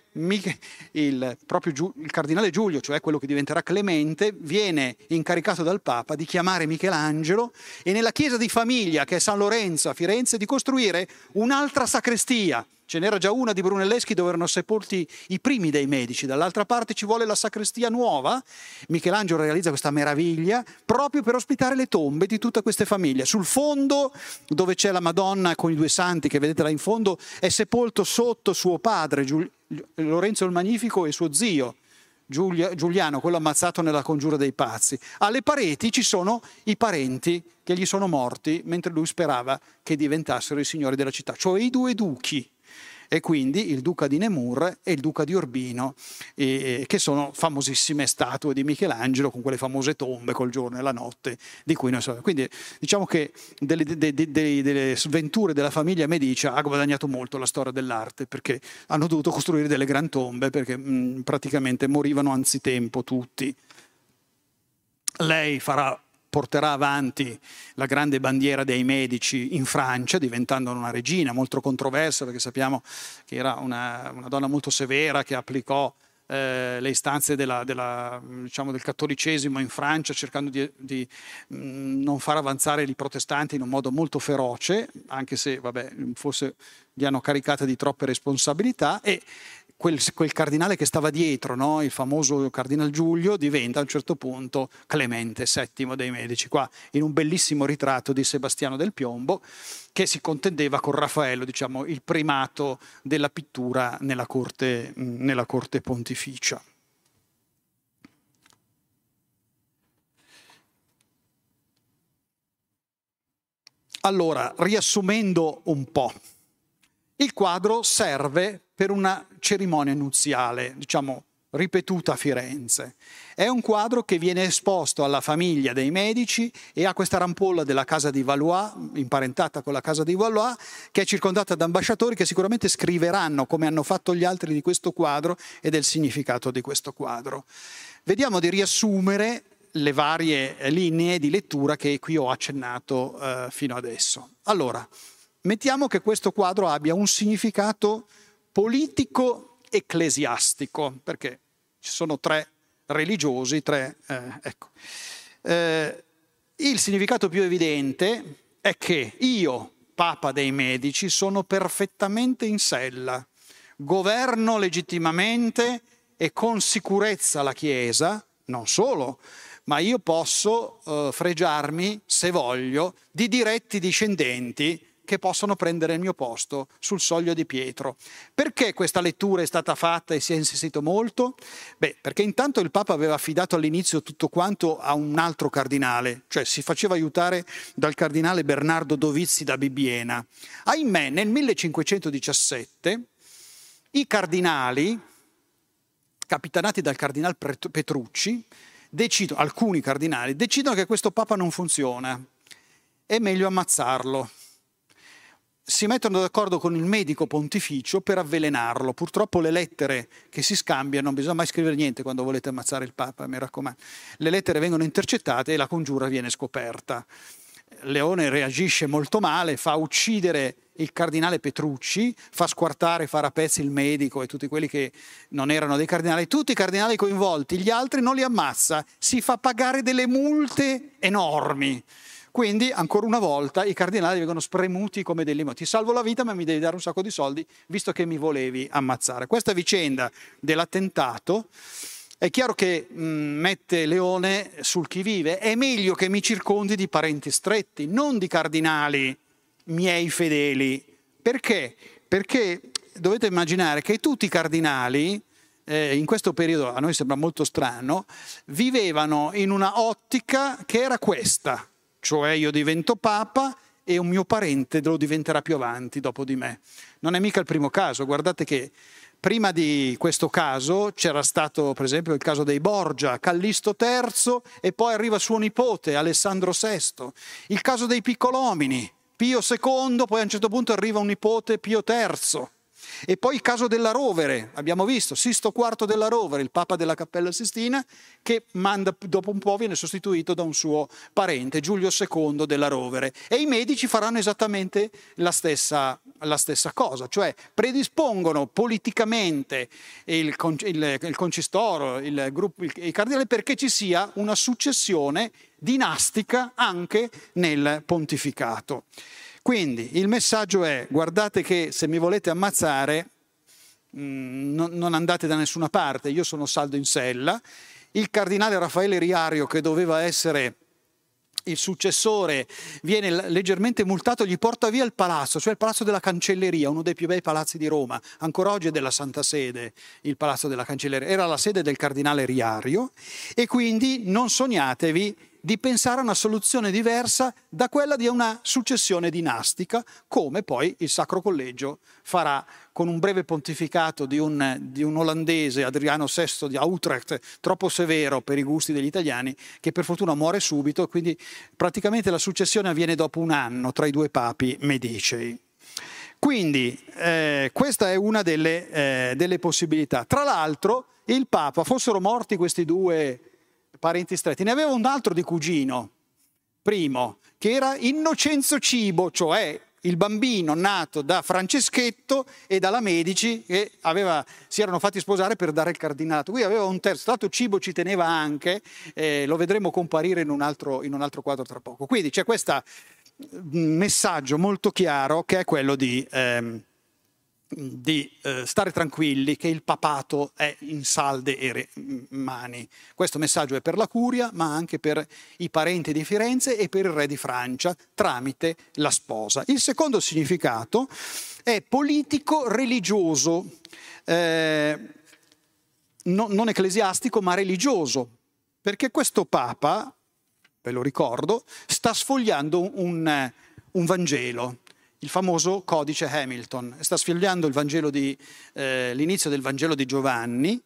il, proprio il cardinale Giulio, cioè quello che diventerà Clemente, viene incaricato dal Papa di chiamare Michelangelo e nella chiesa di famiglia, che è San Lorenzo a Firenze, di costruire un'altra sacrestia Ce n'era già una di Brunelleschi dove erano sepolti i primi dei medici, dall'altra parte ci vuole la sacrestia nuova. Michelangelo realizza questa meraviglia proprio per ospitare le tombe di tutte queste famiglie. Sul fondo, dove c'è la Madonna con i due santi che vedete là in fondo, è sepolto sotto suo padre, Giul- Lorenzo il Magnifico, e suo zio, Giulia, Giuliano, quello ammazzato nella congiura dei pazzi. Alle pareti ci sono i parenti che gli sono morti mentre lui sperava che diventassero i signori della città, cioè i due duchi e quindi il duca di Nemur e il duca di Urbino, eh, che sono famosissime statue di Michelangelo con quelle famose tombe col giorno e la notte di cui noi so. Quindi diciamo che delle, delle, delle, delle sventure della famiglia Medici ha guadagnato molto la storia dell'arte perché hanno dovuto costruire delle gran tombe perché mh, praticamente morivano anzitempo tutti. Lei farà porterà avanti la grande bandiera dei medici in Francia, diventando una regina molto controversa, perché sappiamo che era una, una donna molto severa che applicò eh, le istanze della, della, diciamo, del cattolicesimo in Francia, cercando di, di mh, mm, non far avanzare i protestanti in un modo molto feroce, anche se vabbè, forse li hanno caricati di troppe responsabilità. E quel, quel cardinale che stava dietro, no? il famoso cardinal Giulio, diventa a un certo punto Clemente VII dei Medici, qua in un bellissimo ritratto di Sebastiano del Piombo, che si contendeva con Raffaello, diciamo, il primato della pittura nella corte, nella corte pontificia. Allora, riassumendo un po', il quadro serve per una cerimonia nuziale, diciamo ripetuta a Firenze. È un quadro che viene esposto alla famiglia dei medici e ha questa rampolla della casa di Valois, imparentata con la casa di Valois, che è circondata da ambasciatori che sicuramente scriveranno, come hanno fatto gli altri, di questo quadro e del significato di questo quadro. Vediamo di riassumere le varie linee di lettura che qui ho accennato eh, fino adesso. Allora, mettiamo che questo quadro abbia un significato politico ecclesiastico, perché ci sono tre religiosi, tre... Eh, ecco. eh, il significato più evidente è che io, Papa dei Medici, sono perfettamente in sella, governo legittimamente e con sicurezza la Chiesa, non solo, ma io posso eh, fregiarmi, se voglio, di diretti discendenti che possono prendere il mio posto sul soglio di Pietro. Perché questa lettura è stata fatta e si è insistito molto? Beh, perché intanto il Papa aveva affidato all'inizio tutto quanto a un altro cardinale, cioè si faceva aiutare dal cardinale Bernardo Dovizzi da Bibbiena. Ahimè, nel 1517 i cardinali, capitanati dal cardinale Petrucci, decidono, alcuni cardinali, decidono che questo Papa non funziona, è meglio ammazzarlo si mettono d'accordo con il medico pontificio per avvelenarlo. Purtroppo le lettere che si scambiano, non bisogna mai scrivere niente quando volete ammazzare il Papa, mi raccomando. Le lettere vengono intercettate e la congiura viene scoperta. Leone reagisce molto male, fa uccidere il cardinale Petrucci, fa squartare, fare a pezzi il medico e tutti quelli che non erano dei cardinali, tutti i cardinali coinvolti, gli altri non li ammazza, si fa pagare delle multe enormi. Quindi, ancora una volta, i cardinali vengono spremuti come dei limoni. Ti salvo la vita, ma mi devi dare un sacco di soldi, visto che mi volevi ammazzare. Questa vicenda dell'attentato è chiaro che mh, mette Leone sul chi vive. È meglio che mi circondi di parenti stretti, non di cardinali miei fedeli. Perché? Perché dovete immaginare che tutti i cardinali, eh, in questo periodo a noi sembra molto strano, vivevano in una ottica che era questa cioè io divento papa e un mio parente lo diventerà più avanti dopo di me. Non è mica il primo caso, guardate che prima di questo caso c'era stato per esempio il caso dei Borgia, Callisto III e poi arriva suo nipote Alessandro VI, il caso dei piccolomini, Pio II, poi a un certo punto arriva un nipote Pio III. E poi il caso della Rovere, abbiamo visto, Sisto IV della Rovere, il Papa della Cappella Sistina, che manda, dopo un po' viene sostituito da un suo parente, Giulio II della Rovere. E i medici faranno esattamente la stessa, la stessa cosa, cioè predispongono politicamente il, il, il concistoro, il gruppo, il, i cardinali perché ci sia una successione dinastica anche nel pontificato. Quindi il messaggio è guardate che se mi volete ammazzare mm, non andate da nessuna parte, io sono saldo in sella. Il cardinale Raffaele Riario, che doveva essere il successore viene leggermente multato, gli porta via il palazzo, cioè il palazzo della cancelleria, uno dei più bei palazzi di Roma. Ancora oggi è della Santa Sede il palazzo della cancelleria. Era la sede del cardinale Riario e quindi non sognatevi di pensare a una soluzione diversa da quella di una successione dinastica, come poi il Sacro Collegio farà con un breve pontificato di un, di un olandese, Adriano VI di Utrecht, troppo severo per i gusti degli italiani, che per fortuna muore subito, quindi praticamente la successione avviene dopo un anno tra i due papi medicei. Quindi eh, questa è una delle, eh, delle possibilità. Tra l'altro il Papa, fossero morti questi due parenti stretti, ne aveva un altro di cugino, primo, che era Innocenzo Cibo, cioè il bambino nato da Franceschetto e dalla Medici che aveva, si erano fatti sposare per dare il cardinato. Qui aveva un terzo, stato Cibo ci teneva anche, eh, lo vedremo comparire in un, altro, in un altro quadro tra poco. Quindi c'è questo messaggio molto chiaro che è quello di... Ehm, di eh, stare tranquilli che il papato è in salde re- mani. Questo messaggio è per la curia, ma anche per i parenti di Firenze e per il re di Francia tramite la sposa. Il secondo significato è politico-religioso, eh, no, non ecclesiastico ma religioso, perché questo papa, ve lo ricordo, sta sfogliando un, un Vangelo il famoso codice Hamilton. Sta sfogliando eh, l'inizio del Vangelo di Giovanni,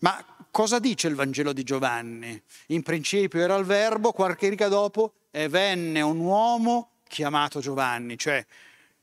ma cosa dice il Vangelo di Giovanni? In principio era il verbo, qualche riga dopo, e venne un uomo chiamato Giovanni, cioè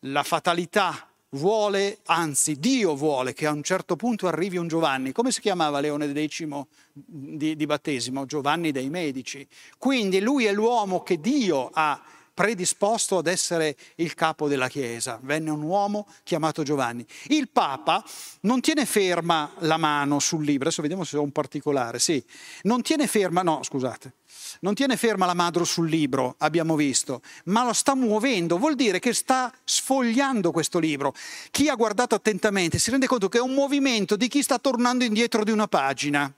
la fatalità vuole, anzi Dio vuole che a un certo punto arrivi un Giovanni. Come si chiamava Leone X di, di battesimo? Giovanni dei Medici. Quindi lui è l'uomo che Dio ha predisposto ad essere il capo della Chiesa. Venne un uomo chiamato Giovanni. Il Papa non tiene ferma la mano sul libro, adesso vediamo se ho un particolare, sì, non tiene ferma, no scusate, non tiene ferma la mano sul libro, abbiamo visto, ma lo sta muovendo, vuol dire che sta sfogliando questo libro. Chi ha guardato attentamente si rende conto che è un movimento di chi sta tornando indietro di una pagina.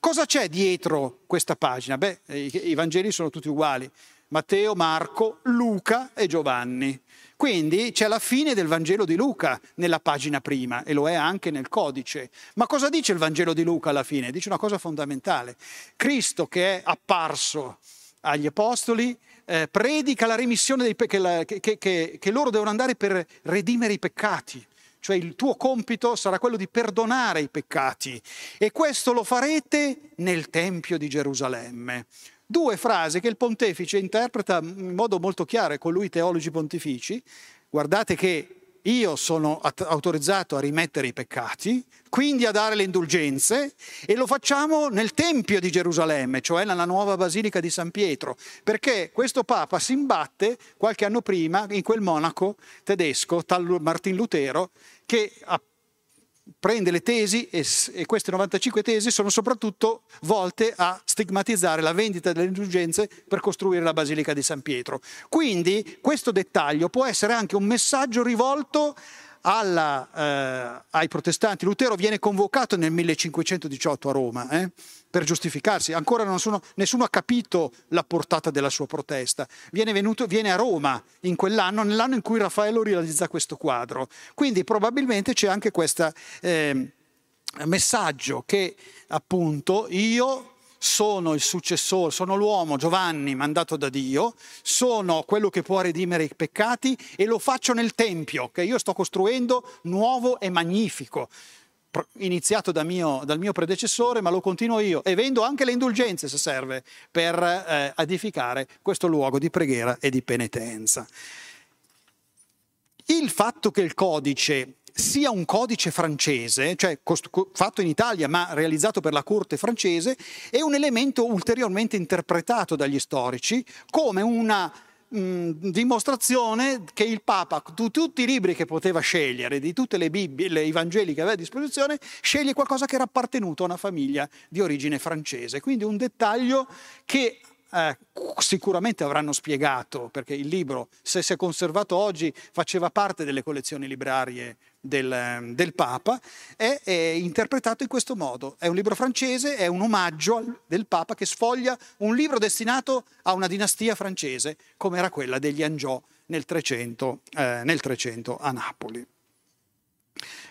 Cosa c'è dietro questa pagina? Beh, i, Vangeli sono tutti uguali. Matteo, Marco, Luca e Giovanni. Quindi c'è la fine del Vangelo di Luca nella pagina prima e lo è anche nel codice. Ma cosa dice il Vangelo di Luca alla fine? Dice una cosa fondamentale. Cristo che è apparso agli apostoli eh, predica la remissione dei peccati, che, che, che loro devono andare per redimere i peccati cioè il tuo compito sarà quello di perdonare i peccati e questo lo farete nel Tempio di Gerusalemme. Due frasi che il pontefice interpreta in modo molto chiaro, con lui teologi pontifici. Guardate che io sono autorizzato a rimettere i peccati, quindi a dare le indulgenze e lo facciamo nel Tempio di Gerusalemme, cioè nella nuova Basilica di San Pietro, perché questo Papa si imbatte qualche anno prima in quel monaco tedesco, tal Martin Lutero, che ha prende le tesi e, e, queste 95 tesi sono soprattutto volte a stigmatizzare la vendita delle indulgenze per costruire la Basilica di San Pietro. Quindi questo dettaglio può essere anche un messaggio rivolto alla, eh, ai protestanti. Lutero viene convocato nel 1518 a Roma eh, per giustificarsi, ancora nessuno, nessuno, ha capito la portata della sua protesta. Viene, venuto, viene, a Roma in quell'anno, nell'anno in cui Raffaello realizza questo quadro. Quindi probabilmente c'è anche questo eh, messaggio che appunto io sono il successore, sono l'uomo, Giovanni, mandato da Dio, sono quello che può redimere i peccati e lo faccio nel Tempio che io sto costruendo nuovo e magnifico iniziato da mio, dal mio predecessore, ma lo continuo io e vendo anche le indulgenze se serve per eh, edificare questo luogo di preghiera e di penitenza. Il fatto che il codice sia un codice francese, cioè fatto in Italia ma realizzato per la corte francese, è un elemento ulteriormente interpretato dagli storici come una dimostrazione che il Papa, di tutti i libri che poteva scegliere, di tutte le Bibbie, i Vangeli che aveva a disposizione, sceglie qualcosa che era appartenuto a una famiglia di origine francese. Quindi un dettaglio che eh, sicuramente avranno spiegato, perché il libro, se si è conservato oggi, faceva parte delle collezioni librarie del, del Papa, è, è, interpretato in questo modo. È un libro francese, è un omaggio del Papa che sfoglia un libro destinato a una dinastia francese, come era quella degli Angiò nel 300, eh, nel 300 a Napoli.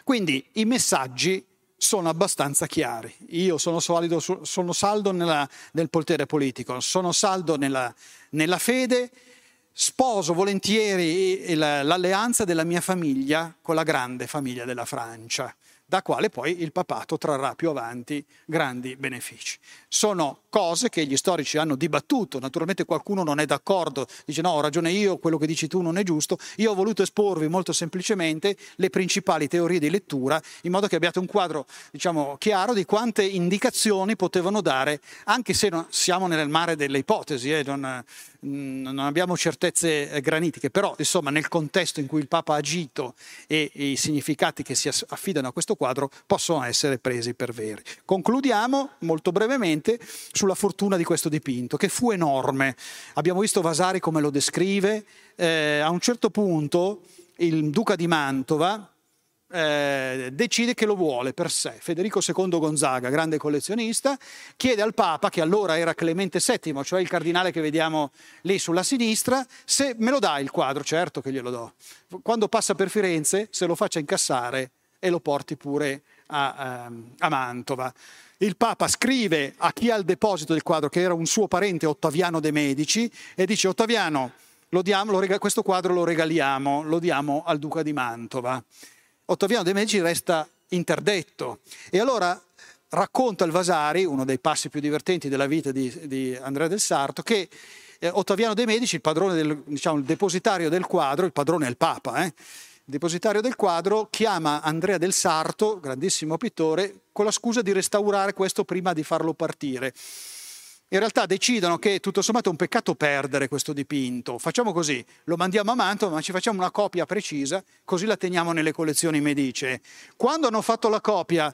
Quindi i messaggi sono abbastanza chiari. Io sono, solido, sono saldo nella, nel potere politico, sono saldo nella, nella fede, sposo volentieri l'alleanza della mia famiglia con la grande famiglia della Francia da quale poi il papato trarrà più avanti grandi benefici. Sono cose che gli storici hanno dibattuto, naturalmente qualcuno non è d'accordo, dice no, ho ragione io, quello che dici tu non è giusto, io ho voluto esporvi molto semplicemente le principali teorie di lettura in modo che abbiate un quadro diciamo, chiaro di quante indicazioni potevano dare, anche se siamo nel mare delle ipotesi, eh, non, non abbiamo certezze eh, granitiche, però insomma nel contesto in cui il Papa ha agito e i significati che si affidano a questo quadro possono essere presi per veri. Concludiamo molto brevemente sulla fortuna di questo dipinto, che fu enorme. Abbiamo visto Vasari come lo descrive, eh, a un certo punto il duca di Mantova, eh, decide che lo vuole per sé. Federico II Gonzaga, grande collezionista, chiede al Papa, che allora era Clemente VII, cioè il cardinale che vediamo lì sulla sinistra, se me lo dà il quadro, certo che glielo do. Quando passa per Firenze, se lo faccia incassare e lo porti pure a, ehm, a Mantova. Il Papa scrive a chi ha il deposito del quadro, che era un suo parente Ottaviano de' Medici, e dice Ottaviano, lo diamo, lo questo quadro lo regaliamo, lo diamo al Duca di Mantova. Ottaviano de' Medici resta interdetto e allora racconta il Vasari, uno dei passi più divertenti della vita di, di Andrea del Sarto, che eh, Ottaviano de' Medici, il padrone del, diciamo, il depositario del quadro, il padrone è il Papa, eh, depositario del quadro, chiama Andrea del Sarto, grandissimo pittore, con la scusa di restaurare questo prima di farlo partire in realtà decidono che tutto sommato è un peccato perdere questo dipinto. Facciamo così, lo mandiamo a Mantova, ma ci facciamo una copia precisa, così la teniamo nelle collezioni medicee. Quando hanno fatto la copia,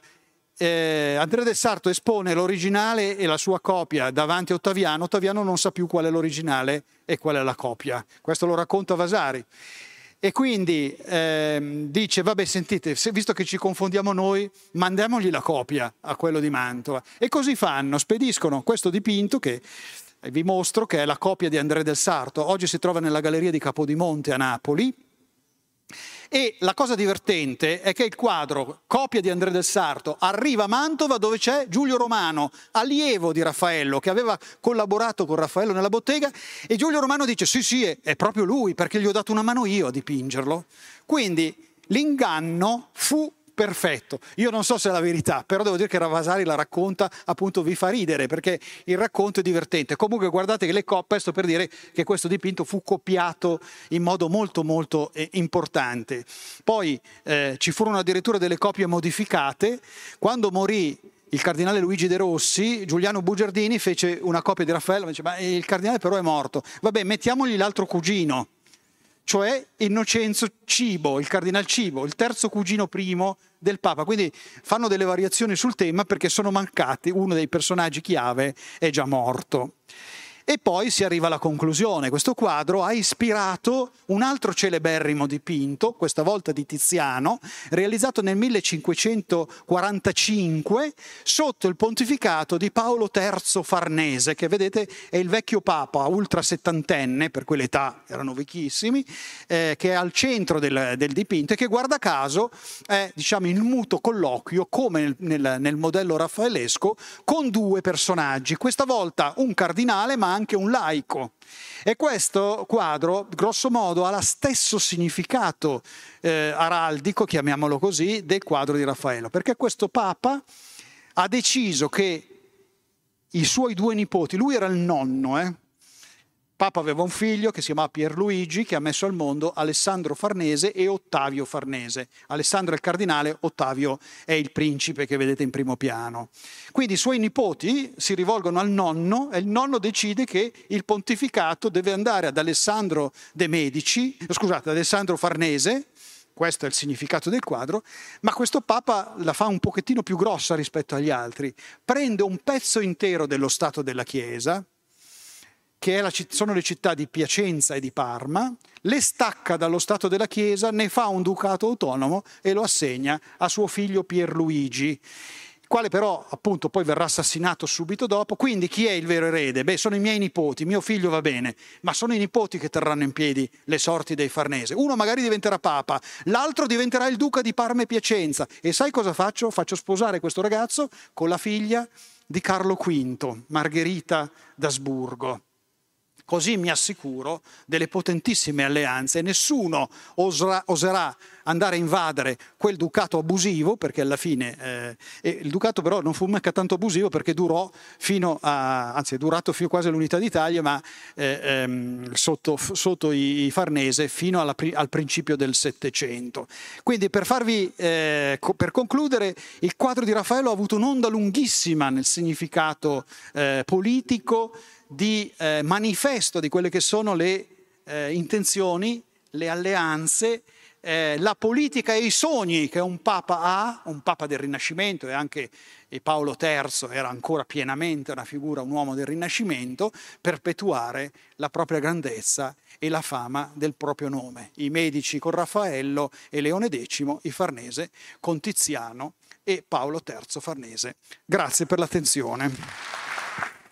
eh, Andrea del Sarto espone l'originale e la sua copia davanti a Ottaviano, Ottaviano non sa più qual è l'originale e qual è la copia. Questo lo racconta Vasari. E quindi ehm, dice, vabbè sentite, se, visto che ci confondiamo noi, mandiamogli la copia a quello di Mantova. E così fanno, spediscono questo dipinto che vi mostro, che è la copia di Andrea del Sarto. Oggi si trova nella Galleria di Capodimonte a Napoli e la cosa divertente è che il quadro, copia di Andrea del Sarto, arriva a Mantova dove c'è Giulio Romano, allievo di Raffaello, che aveva collaborato con Raffaello nella bottega, e Giulio Romano dice sì sì, è proprio lui, perché gli ho dato una mano io a dipingerlo. Quindi l'inganno fu perfetto. Io non so se è la verità, però devo dire che Ravasari la racconta, appunto vi fa ridere perché il racconto è divertente. Comunque guardate che le coppe, sto per dire che questo dipinto fu copiato in modo molto molto eh, importante. Poi eh, ci furono addirittura delle copie modificate. Quando morì il cardinale Luigi De Rossi, Giuliano Bugiardini fece una copia di Raffaello, dice, ma il cardinale però è morto. Vabbè, mettiamogli l'altro cugino, cioè Innocenzo Cibo, il cardinal Cibo, il terzo cugino primo del Papa. Quindi fanno delle variazioni sul tema perché sono mancati, uno dei personaggi chiave è già morto. E poi si arriva alla conclusione. Questo quadro ha ispirato un altro celeberrimo dipinto, questa volta di Tiziano, realizzato nel 1545 sotto il pontificato di Paolo III Farnese, che vedete è il vecchio papa, ultra settantenne, per quell'età erano vecchissimi, eh, che è al centro del, del, dipinto e che guarda caso è diciamo, il muto colloquio, come nel, nel, modello raffaellesco, con due personaggi, questa volta un cardinale ma anche un laico. E questo quadro, grosso modo, ha lo stesso significato eh, araldico, chiamiamolo così, del quadro di Raffaello, perché questo Papa ha deciso che i suoi due nipoti, lui era il nonno, eh, Papa aveva un figlio che si chiamava Pierluigi, che ha messo al mondo Alessandro Farnese e Ottavio Farnese. Alessandro è il cardinale, Ottavio è il principe che vedete in primo piano. Quindi i suoi nipoti si rivolgono al nonno e il nonno decide che il pontificato deve andare ad Alessandro de Medici, scusate, ad Alessandro Farnese, questo è il significato del quadro, ma questo Papa la fa un pochettino più grossa rispetto agli altri. Prende un pezzo intero dello Stato della Chiesa, che la, sono le città di Piacenza e di Parma, le stacca dallo Stato della Chiesa, ne fa un ducato autonomo e lo assegna a suo figlio Pierluigi. quale però appunto poi verrà assassinato subito dopo. Quindi chi è il vero erede? Beh, sono i miei nipoti, mio figlio va bene, ma sono i nipoti che terranno in piedi le sorti dei Farnese. Uno magari diventerà papa, l'altro diventerà il duca di Parma e Piacenza. E sai cosa faccio? Faccio sposare questo ragazzo con la figlia di Carlo V, Margherita d'Asburgo. Così mi assicuro delle potentissime alleanze nessuno oserà, oserà, andare a invadere quel ducato abusivo, perché alla fine eh, il ducato però non fu mica tanto abusivo perché durò fino a, anzi è durato fino quasi all'unità d'Italia, ma eh, ehm, sotto, sotto, i Farnese fino alla, al principio del Settecento. Quindi per, farvi, eh, co- per concludere, il quadro di Raffaello ha avuto un'onda lunghissima nel significato eh, politico, di eh, manifesto di quelle che sono le eh, intenzioni, le alleanze, eh, la politica e i sogni che un papa ha, un papa del Rinascimento e anche e Paolo III era ancora pienamente una figura, un uomo del Rinascimento, perpetuare la propria grandezza e la fama del proprio nome. I medici con Raffaello e Leone X, i Farnese con Tiziano e Paolo III Farnese. Grazie per l'attenzione.